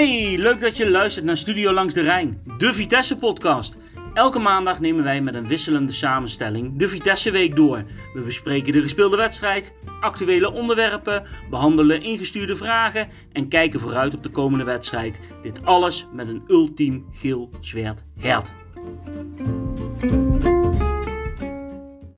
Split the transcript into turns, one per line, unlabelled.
Hey, leuk dat je luistert naar Studio Langs de Rijn, de Vitesse podcast. Elke maandag nemen wij met een wisselende samenstelling de Vitesse Week door. We bespreken de gespeelde wedstrijd, actuele onderwerpen, behandelen ingestuurde vragen en kijken vooruit op de komende wedstrijd. Dit alles met een ultiem geel zwert hert.